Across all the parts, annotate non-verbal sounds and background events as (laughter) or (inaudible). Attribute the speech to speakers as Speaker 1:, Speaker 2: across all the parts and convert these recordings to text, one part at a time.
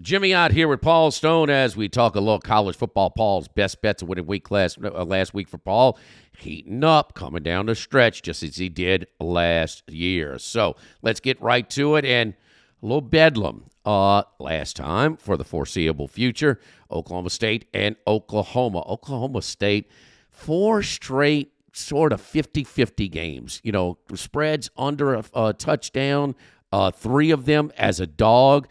Speaker 1: Jimmy Ott here with Paul Stone as we talk a little college football. Paul's best bets of winning week last, uh, last week for Paul. Heating up, coming down the stretch, just as he did last year. So let's get right to it. And a little bedlam uh, last time for the foreseeable future Oklahoma State and Oklahoma. Oklahoma State, four straight sort of 50 50 games. You know, spreads under a, a touchdown, uh, three of them as a dog.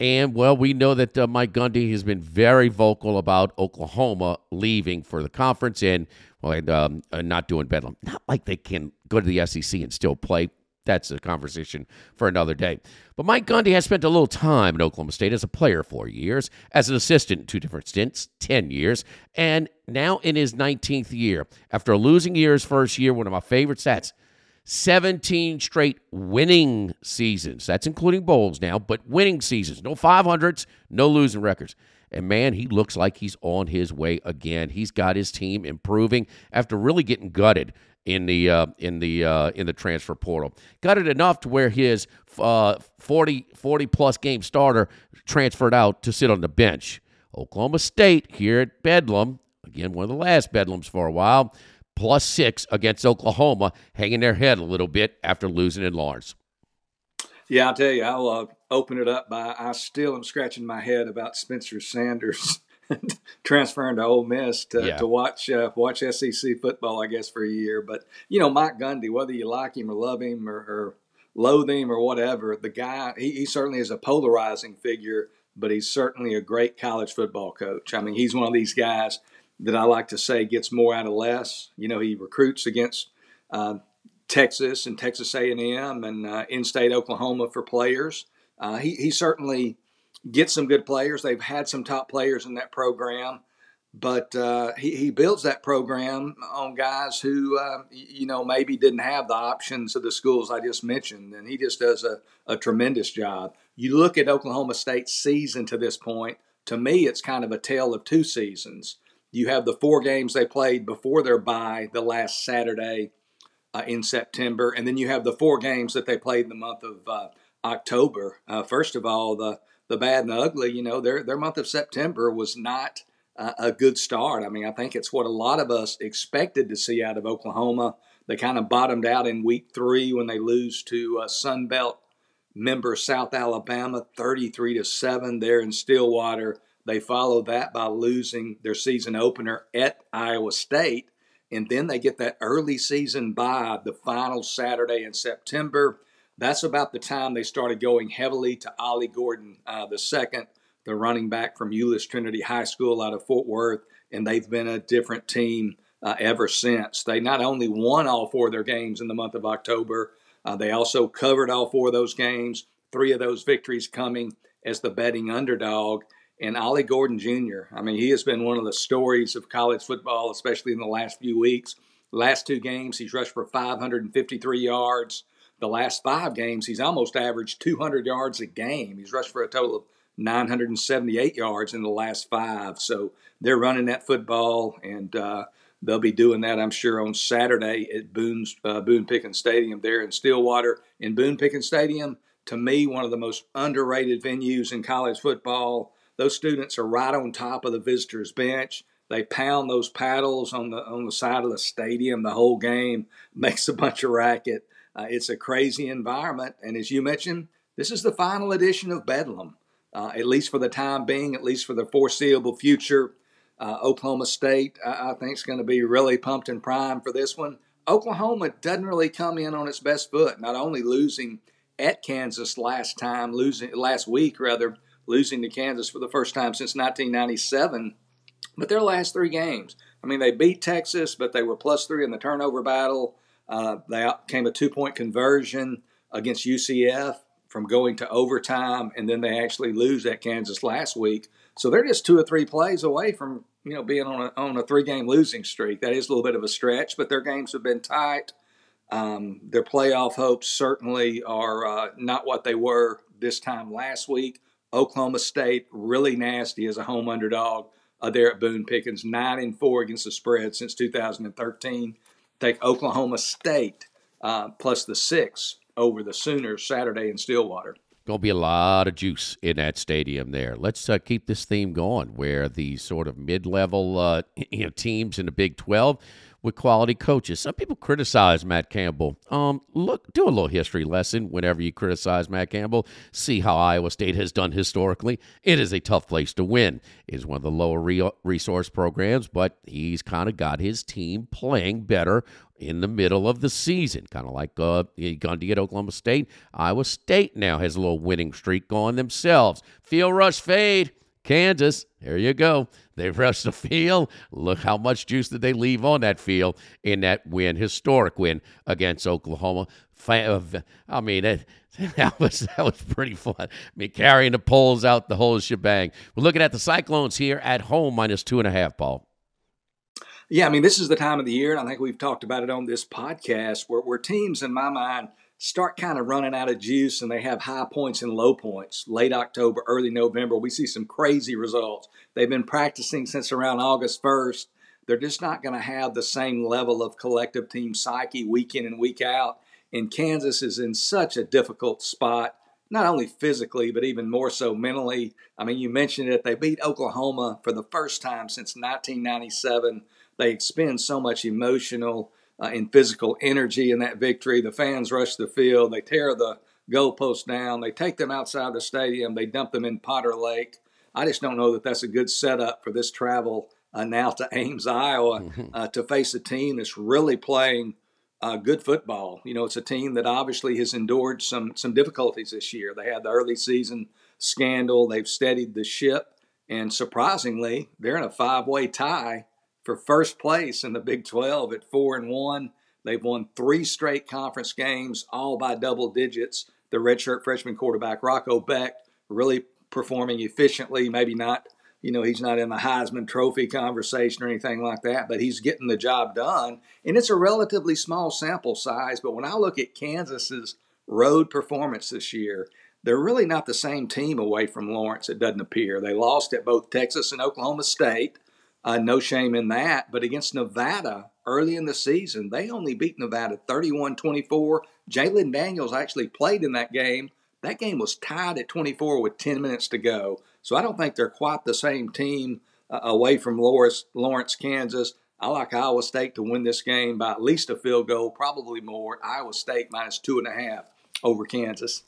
Speaker 1: And, well, we know that uh, Mike Gundy has been very vocal about Oklahoma leaving for the conference and, well, and, um, uh, not doing Bedlam. Not like they can go to the SEC and still play. That's a conversation for another day. But Mike Gundy has spent a little time in Oklahoma State as a player, four years, as an assistant two different stints, 10 years, and now in his 19th year. After losing year his first year, one of my favorite stats, 17 straight winning seasons. That's including bowls now, but winning seasons. No 500s, no losing records. And man, he looks like he's on his way again. He's got his team improving after really getting gutted in the uh, in the uh, in the transfer portal. Gutted enough to where his uh, 40 40 plus game starter transferred out to sit on the bench. Oklahoma State here at Bedlam, again one of the last Bedlams for a while plus six against Oklahoma, hanging their head a little bit after losing in Lawrence.
Speaker 2: Yeah, I'll tell you, I'll uh, open it up by I still am scratching my head about Spencer Sanders (laughs) transferring to Ole Miss to, yeah. to watch uh, watch SEC football, I guess, for a year. But you know, Mike Gundy, whether you like him or love him or, or loathe him or whatever, the guy he, he certainly is a polarizing figure, but he's certainly a great college football coach. I mean, he's one of these guys that I like to say gets more out of less. You know, he recruits against uh, Texas and Texas A&M and uh, in-state Oklahoma for players. Uh, he, he certainly gets some good players. They've had some top players in that program, but uh, he, he builds that program on guys who, uh, you know, maybe didn't have the options of the schools I just mentioned, and he just does a, a tremendous job. You look at Oklahoma State's season to this point, to me, it's kind of a tale of two seasons you have the four games they played before their bye the last Saturday uh, in September, and then you have the four games that they played in the month of uh, October. Uh, first of all, the the bad and the ugly. You know, their their month of September was not uh, a good start. I mean, I think it's what a lot of us expected to see out of Oklahoma. They kind of bottomed out in week three when they lose to uh, Sun Belt member South Alabama, thirty three to seven there in Stillwater. They follow that by losing their season opener at Iowa State. And then they get that early season bye the final Saturday in September. That's about the time they started going heavily to Ollie Gordon uh, the second, the running back from Euless Trinity High School out of Fort Worth. And they've been a different team uh, ever since. They not only won all four of their games in the month of October, uh, they also covered all four of those games, three of those victories coming as the betting underdog and Ollie Gordon Jr. I mean, he has been one of the stories of college football, especially in the last few weeks. last two games, he's rushed for 553 yards. The last five games, he's almost averaged 200 yards a game. He's rushed for a total of 978 yards in the last five. So they're running that football, and uh, they'll be doing that, I'm sure, on Saturday at Boone's, uh, Boone Pickens Stadium there in Stillwater. In Boone Pickens Stadium, to me, one of the most underrated venues in college football. Those students are right on top of the visitors' bench. They pound those paddles on the on the side of the stadium the whole game, (laughs) makes a bunch of racket. Uh, it's a crazy environment, and as you mentioned, this is the final edition of Bedlam, uh, at least for the time being, at least for the foreseeable future. Uh, Oklahoma State, I, I think, is going to be really pumped and primed for this one. Oklahoma doesn't really come in on its best foot, not only losing at Kansas last time, losing last week rather, losing to Kansas for the first time since 1997. But their last three games, I mean, they beat Texas, but they were plus three in the turnover battle. Uh, they came a two point conversion against UCF from going to overtime, and then they actually lose at Kansas last week. So they're just two or three plays away from you know being on a, on a three game losing streak. That is a little bit of a stretch, but their games have been tight. Um, their playoff hopes certainly are uh, not what they were this time last week. Oklahoma State really nasty as a home underdog uh, there at Boone Pickens, nine and four against the spread since 2013. Take Oklahoma State uh, plus the six over the Sooners Saturday in Stillwater.
Speaker 1: Going to be a lot of juice in that stadium there. Let's uh, keep this theme going, where the sort of mid-level uh, (laughs) you know, teams in the Big 12 with quality coaches. Some people criticize Matt Campbell. Um, look, do a little history lesson whenever you criticize Matt Campbell. See how Iowa State has done historically. It is a tough place to win. It is one of the lower re- resource programs, but he's kind of got his team playing better in the middle of the season, kind of like uh, Gundy at Oklahoma State. Iowa State now has a little winning streak going themselves. Field rush fade. Kansas, there you go. They rushed the field. Look how much juice did they leave on that field in that win, historic win against Oklahoma. Uh, I mean, it, (laughs) that was that was pretty fun. I mean, carrying the poles out the whole shebang. We're looking at the Cyclones here at home, minus two and a half, Paul.
Speaker 2: Yeah, I mean, this is the time of the year, and I think we've talked about it on this podcast, where, where teams, in my mind, start kind of running out of juice and they have high points and low points. Late October, early November, we see some crazy results. They've been practicing since around August 1st. They're just not going to have the same level of collective team psyche week in and week out. And Kansas is in such a difficult spot, not only physically, but even more so mentally. I mean, you mentioned it. They beat Oklahoma for the first time since 1997. They expend so much emotional uh, and physical energy in that victory. The fans rush the field, they tear the goalposts down, they take them outside the stadium, they dump them in Potter Lake. I just don't know that that's a good setup for this travel uh, now to Ames, Iowa, uh, to face a team that's really playing uh, good football. You know, it's a team that obviously has endured some some difficulties this year. They had the early season scandal. They've steadied the ship, and surprisingly, they're in a five way tie for first place in the Big 12 at 4 and 1. They've won three straight conference games, all by double digits. The redshirt freshman quarterback Rocco Becht really performing efficiently. Maybe not, you know, he's not in the Heisman Trophy conversation or anything like that, but he's getting the job done. And it's a relatively small sample size. But when I look at Kansas's road performance this year, they're really not the same team away from Lawrence, it doesn't appear. They lost at both Texas and Oklahoma State. Uh, no shame in that. But against Nevada early in the season, they only beat Nevada 31 24. Jalon Daniels actually played in that game. That game was tied at 24 with 10 minutes to go. So I don't think they're quite the same team uh, away from Lawrence, Lawrence, Kansas. I like Iowa State to win this game by at least a field goal, probably more. Iowa State minus two and a half over Kansas.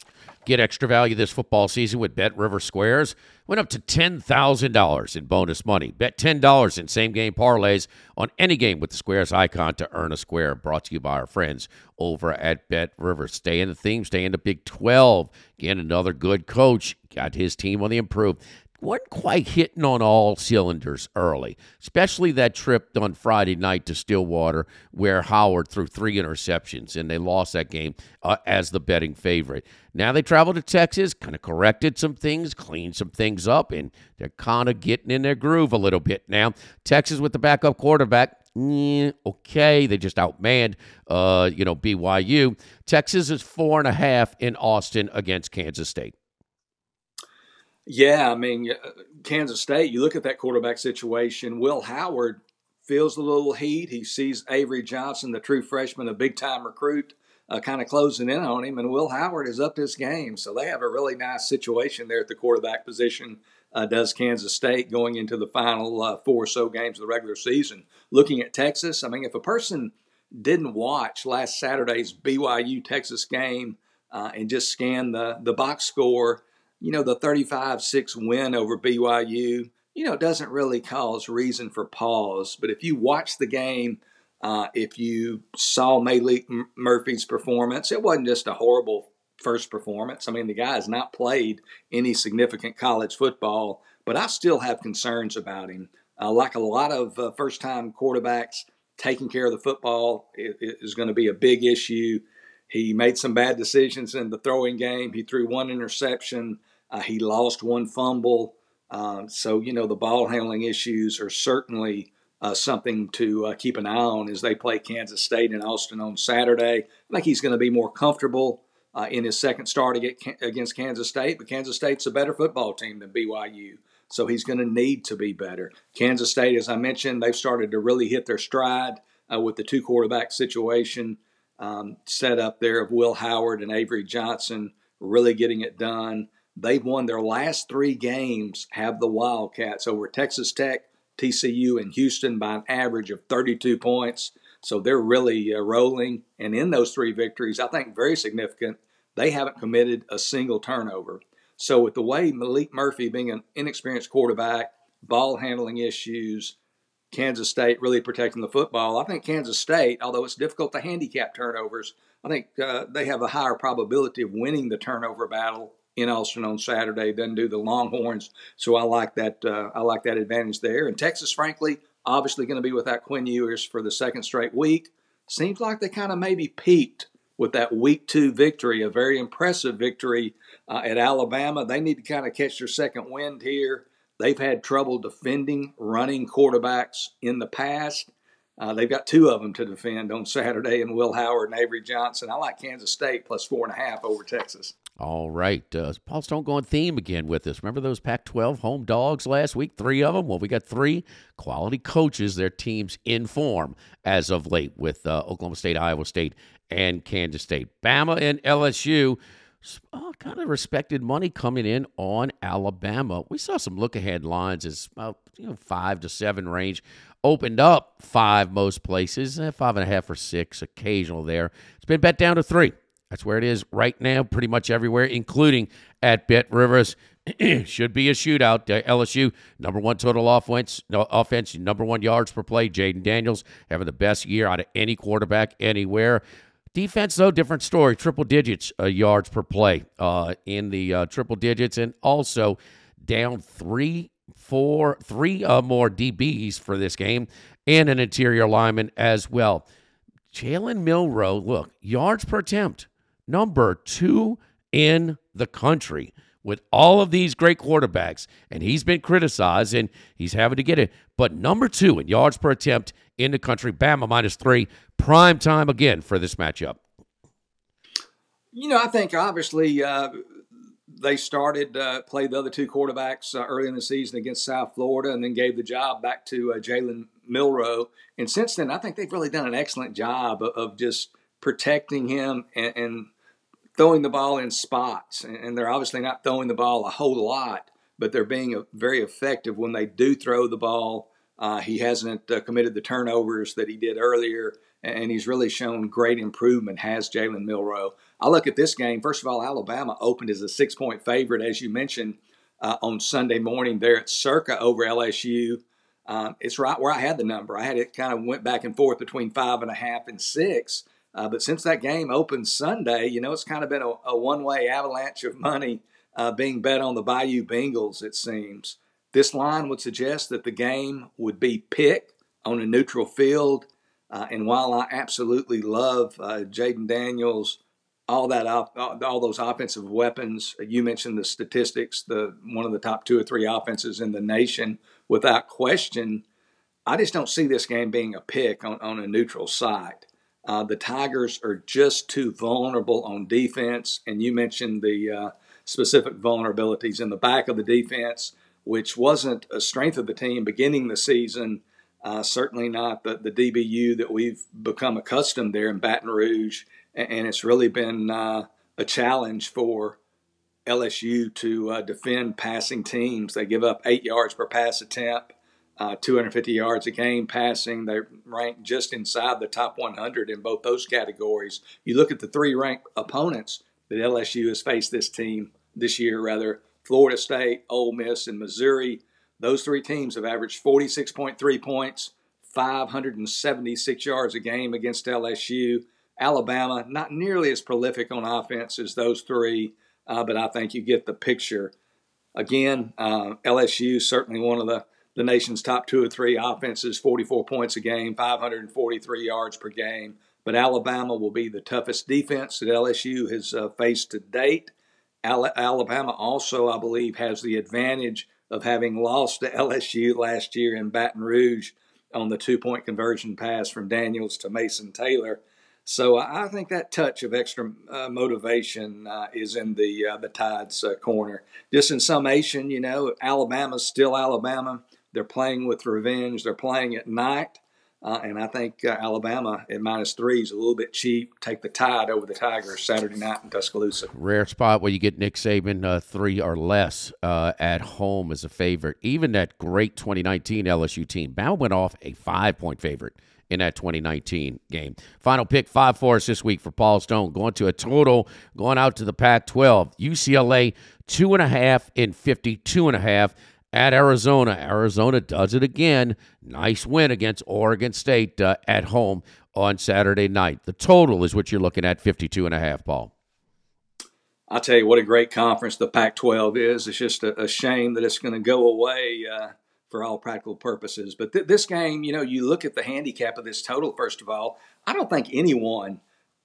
Speaker 1: Get extra value this football season with Bet River Squares. Went up to $10,000 in bonus money. Bet $10 in same game parlays on any game with the Squares icon to earn a square. Brought to you by our friends over at Bet River. Stay in the theme, stay in the Big 12. Again, another good coach. Got his team on the improve wasn't quite hitting on all cylinders early, especially that trip on Friday night to Stillwater where Howard threw three interceptions and they lost that game uh, as the betting favorite. Now they travel to Texas, kind of corrected some things, cleaned some things up, and they're kind of getting in their groove a little bit now. Texas with the backup quarterback. okay, they just outmanned, uh, you know, BYU. Texas is four and a half in Austin against Kansas State.
Speaker 2: Yeah, I mean, uh, Kansas State, you look at that quarterback situation. Will Howard feels a little heat. He sees Avery Johnson, the true freshman, a big time recruit, uh, kind of closing in on him. And Will Howard is up his game. So they have a really nice situation there at the quarterback position. Uh, does Kansas State going into the final uh, four or so games of the regular season? Looking at Texas, I mean, if a person didn't watch last Saturday's BYU Texas game uh, and just scan the the box score you know, the 35 6 win over BYU, you know, doesn't really cause reason for pause. But if you watch the game, uh, if you saw Maalik Murphy's performance, it wasn't just a horrible first performance. I mean, the guy has not played any significant college football, but I still have concerns about him. Uh, like a lot of uh, first time quarterbacks, taking care of the football is going to be a big issue. He made some bad decisions in the throwing game. He threw one interception. Uh, he lost one fumble. Um, so, you know, the ball handling issues are certainly uh, something to uh, keep an eye on as they play Kansas State in Austin on Saturday. I think he's going to be more comfortable uh, in his second start against Kansas State, but Kansas State's a better football team than BYU. So he's going to need to be better. Kansas State, as I mentioned, they've started to really hit their stride uh, with the two quarterback situation um, set up there of Will Howard and Avery Johnson really getting it done. They've won their last three games, have the Wildcats over Texas Tech, TCU, and Houston by an average of 32 points. So they're really uh, rolling. And in those three victories, I think very significant, they haven't committed a single turnover. So with the way Maalik Murphy being an inexperienced quarterback, ball handling issues, Kansas State really protecting the football, I think Kansas State, although it's difficult to handicap turnovers, I think uh, they have a higher probability of winning the turnover battle in Austin on Saturday than do the Longhorns. So I like that. Uh, I like that advantage there. And Texas, frankly, obviously going to be without Quinn Ewers for the second straight week. Seems like they kind of maybe peaked with that week two victory, a very impressive victory uh, at Alabama. They need to kind of catch their second wind here. They've had trouble defending running quarterbacks in the past. Uh, they've got two of them to defend on Saturday, and Will Howard and Avery Johnson. I like Kansas State plus four and a half over Texas.
Speaker 1: All right. Uh, Paul Stone going theme again with us. Remember those Pac 12 home dogs last week? Three of them? Well, we got three quality coaches, their teams in form as of late with uh, Oklahoma State, Iowa State, and Kansas State. Bama and LSU. Uh, kind of respected money coming in on Alabama. We saw some look ahead lines as about you know five to seven range. Opened up five most places, eh, five and a half or six occasional there. It's been bet down to three. That's where it is right now, pretty much everywhere, including at Bet Rivers. (clears throat) Should be a shootout. Uh, LSU number one total offense, no, offense, number one yards per play. Jayden Daniels having the best year out of any quarterback anywhere. Defense, though, different story. Triple digits uh, yards per play uh, in the uh, triple digits, and also down three, four, three uh, more DBs for this game, and an interior lineman as well. Jalen Milroe, look, yards per attempt number two in the country with all of these great quarterbacks, and he's been criticized and he's having to get it. But number two in yards per attempt in the country, Bama minus three, prime time again for this matchup.
Speaker 2: You know, I think obviously uh, they started uh, played the other two quarterbacks uh, early in the season against South Florida, and then gave the job back to uh, Jalen Milroe. And since then, I think they've really done an excellent job of, of just protecting him and, and throwing the ball in spots, and they're obviously not throwing the ball a whole lot, but they're being very effective when they do throw the ball. Uh, he hasn't uh, committed the turnovers that he did earlier, and he's really shown great improvement. Has Jalen Milroe? I look at this game. First of all, Alabama opened as a six-point favorite, as you mentioned uh, on Sunday morning there at Circa over LSU. Um, it's right where I had the number. I had it kind of went back and forth between five and a half and six. Uh, but since that game opened Sunday, you know, it's kind of been a, a one way avalanche of money uh, being bet on the Bayou Bengals, it seems. This line would suggest that the game would be pick on a neutral field. Uh, and while I absolutely love uh, Jayden Daniels, all that op- all those offensive weapons, you mentioned the statistics, the one of the top two or three offenses in the nation, without question. I just don't see this game being a pick on, on a neutral site. Uh, the Tigers are just too vulnerable on defense, and you mentioned the uh, specific vulnerabilities in the back of the defense, which wasn't a strength of the team beginning the season. Uh, certainly not the, the DBU that we've become accustomed there in Baton Rouge, and, and it's really been uh, a challenge for LSU to uh, defend passing teams. They give up eight yards per pass attempt uh, 250 yards a game passing. They rank just inside the top 100 in both those categories. You look at the three ranked opponents that LSU has faced this team this year, rather Florida State, Ole Miss, and Missouri. Those three teams have averaged 46.3 points, 576 yards a game against LSU. Alabama, not nearly as prolific on offense as those three, uh, but I think you get the picture. Again, uh, LSU certainly one of the, the nation's top two or three offenses, 44 points a game, 543 yards per game. But Alabama will be the toughest defense that LSU has uh, faced to date. Alabama also, I believe, has the advantage of having lost to LSU last year in Baton Rouge on the two point conversion pass from Daniels to Mason Taylor. So I think that touch of extra uh, motivation uh, is in the uh, the Tide's uh, corner. Just in summation, you know, Alabama's still Alabama. They're playing with revenge. They're playing at night. Uh, and I think uh, Alabama at minus three is a little bit cheap. Take the tide over the Tigers Saturday night in Tuscaloosa.
Speaker 1: Rare spot where you get Nick Saban uh, three or less uh, at home as a favorite. Even that great 2019 LSU team, Bama went off a five point favorite in that 2019 game. Final pick five for us this week for Paul Stone, going to a total, going out to the Pac 12. UCLA, two and a half in 52 and a half at Arizona. Arizona does it again. Nice win against Oregon State uh, at home on Saturday night. The total is what you're looking at 52 and a half, Paul.
Speaker 2: I'll tell you what a great conference the Pac 12 is. It's just a, a, shame that it's going to go away uh, for all practical purposes. But th- this game, you know, you look at the handicap of this total, first of all, I don't think anyone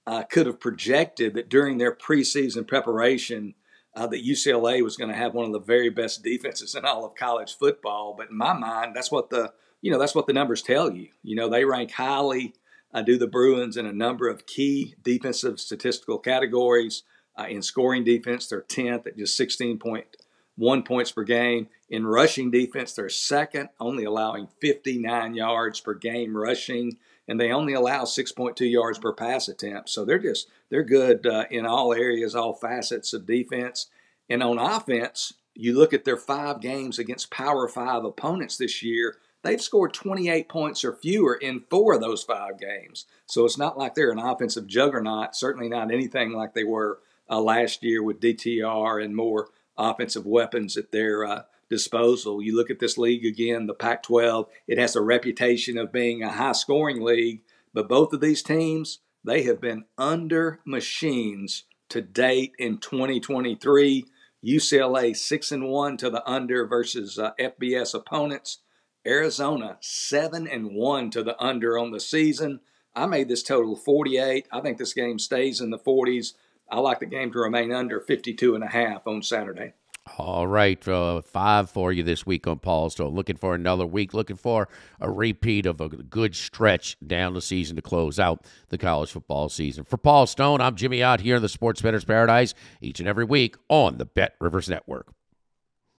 Speaker 2: uh, could have projected that during their preseason preparation uh, that UCLA was going to have one of the very best defenses in all of college football. But in my mind, that's what the you know that's what the numbers tell you. You know they rank highly. Uh, do the Bruins in a number of key defensive statistical categories. Uh, in scoring defense, they're 10th at just 16.1 points per game. In rushing defense, they're second, only allowing 59 yards per game rushing and they only allow 6.2 yards per pass attempt. So they're just they're good uh, in all areas, all facets of defense. And on offense, you look at their five games against Power Five opponents this year. They've scored 28 points or fewer in four of those five games. So it's not like they're an offensive juggernaut. Certainly not anything like they were uh, last year with DTR and more offensive weapons at their uh, disposal. You look at this league again, the Pac 12, it has a reputation of being a high scoring league, but both of these teams, they have been under machines to date in 2023. UCLA 6 and 1 to the under versus uh, FBS opponents. Arizona 7 and 1 to the under on the season. I made this total 48. I think this game stays in the 40s. I like the game to remain under 52 and a half on Saturday.
Speaker 1: All right, uh, five for you this week on Paul Stone. Looking for another week, looking for a repeat of a good stretch down the season to close out the college football season. For Paul Stone, I'm Jimmy Ott here in the Sports Bettor's Paradise each and every week on the Bet Rivers Network.